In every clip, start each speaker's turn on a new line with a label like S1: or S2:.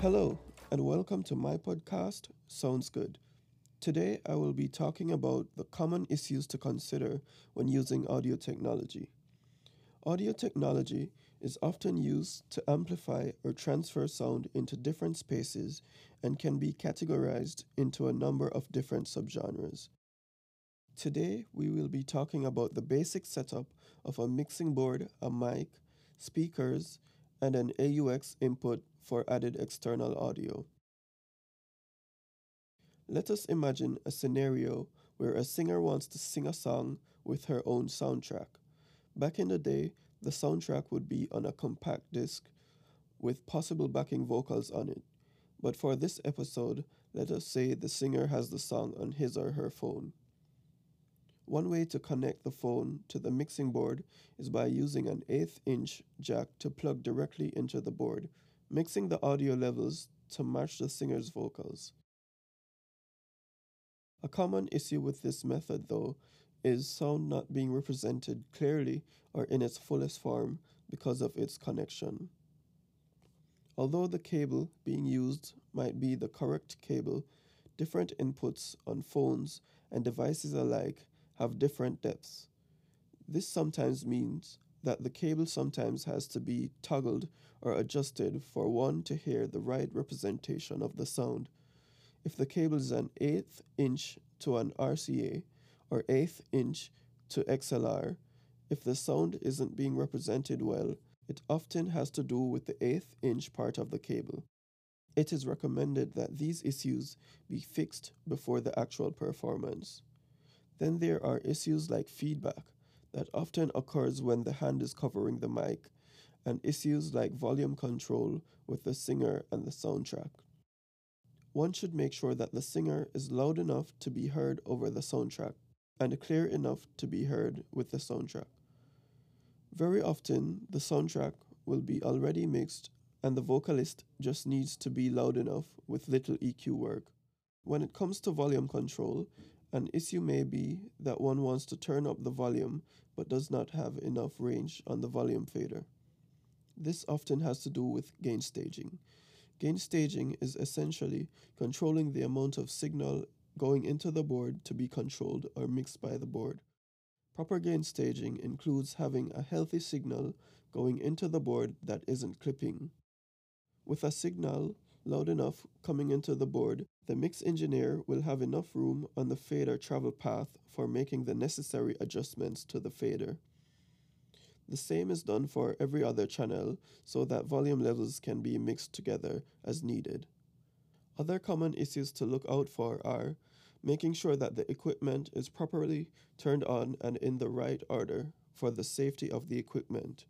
S1: Hello, and welcome to my podcast, Sounds Good. Today, I will be talking about the common issues to consider when using audio technology. Audio technology is often used to amplify or transfer sound into different spaces and can be categorized into a number of different subgenres. Today, we will be talking about the basic setup of a mixing board, a mic, speakers, and an AUX input for added external audio. Let us imagine a scenario where a singer wants to sing a song with her own soundtrack. Back in the day, the soundtrack would be on a compact disc with possible backing vocals on it. But for this episode, let us say the singer has the song on his or her phone. One way to connect the phone to the mixing board is by using an eighth inch jack to plug directly into the board, mixing the audio levels to match the singer's vocals. A common issue with this method, though, is sound not being represented clearly or in its fullest form because of its connection. Although the cable being used might be the correct cable, different inputs on phones and devices alike have different depths. This sometimes means that the cable sometimes has to be toggled or adjusted for one to hear the right representation of the sound. If the cable is an eighth inch to an RCA or eighth inch to XLR, if the sound isn't being represented well, it often has to do with the eighth inch part of the cable. It is recommended that these issues be fixed before the actual performance. Then there are issues like feedback that often occurs when the hand is covering the mic, and issues like volume control with the singer and the soundtrack. One should make sure that the singer is loud enough to be heard over the soundtrack and clear enough to be heard with the soundtrack. Very often, the soundtrack will be already mixed and the vocalist just needs to be loud enough with little EQ work. When it comes to volume control, an issue may be that one wants to turn up the volume but does not have enough range on the volume fader. This often has to do with gain staging. Gain staging is essentially controlling the amount of signal going into the board to be controlled or mixed by the board. Proper gain staging includes having a healthy signal going into the board that isn't clipping. With a signal loud enough coming into the board, the mix engineer will have enough room on the fader travel path for making the necessary adjustments to the fader. The same is done for every other channel so that volume levels can be mixed together as needed. Other common issues to look out for are making sure that the equipment is properly turned on and in the right order for the safety of the equipment,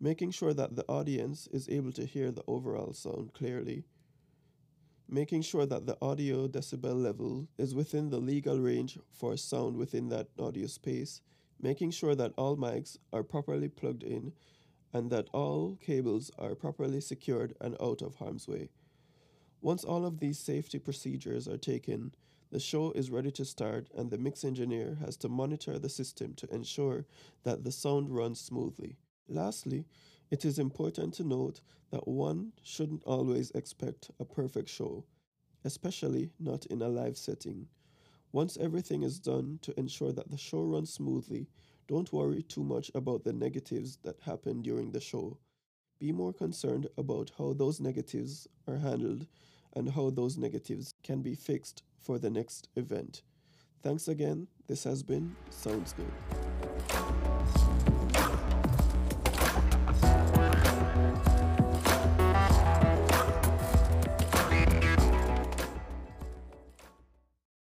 S1: making sure that the audience is able to hear the overall sound clearly, making sure that the audio decibel level is within the legal range for sound within that audio space, making sure that all mics are properly plugged in and that all cables are properly secured and out of harm's way. Once all of these safety procedures are taken, the show is ready to start and the mix engineer has to monitor the system to ensure that the sound runs smoothly. Lastly, it is important to note that one shouldn't always expect a perfect show, especially not in a live setting. Once everything is done to ensure that the show runs smoothly, don't worry too much about the negatives that happen during the show. Be more concerned about how those negatives are handled and how those negatives can be fixed for the next event. Thanks again. This has been Sounds Good.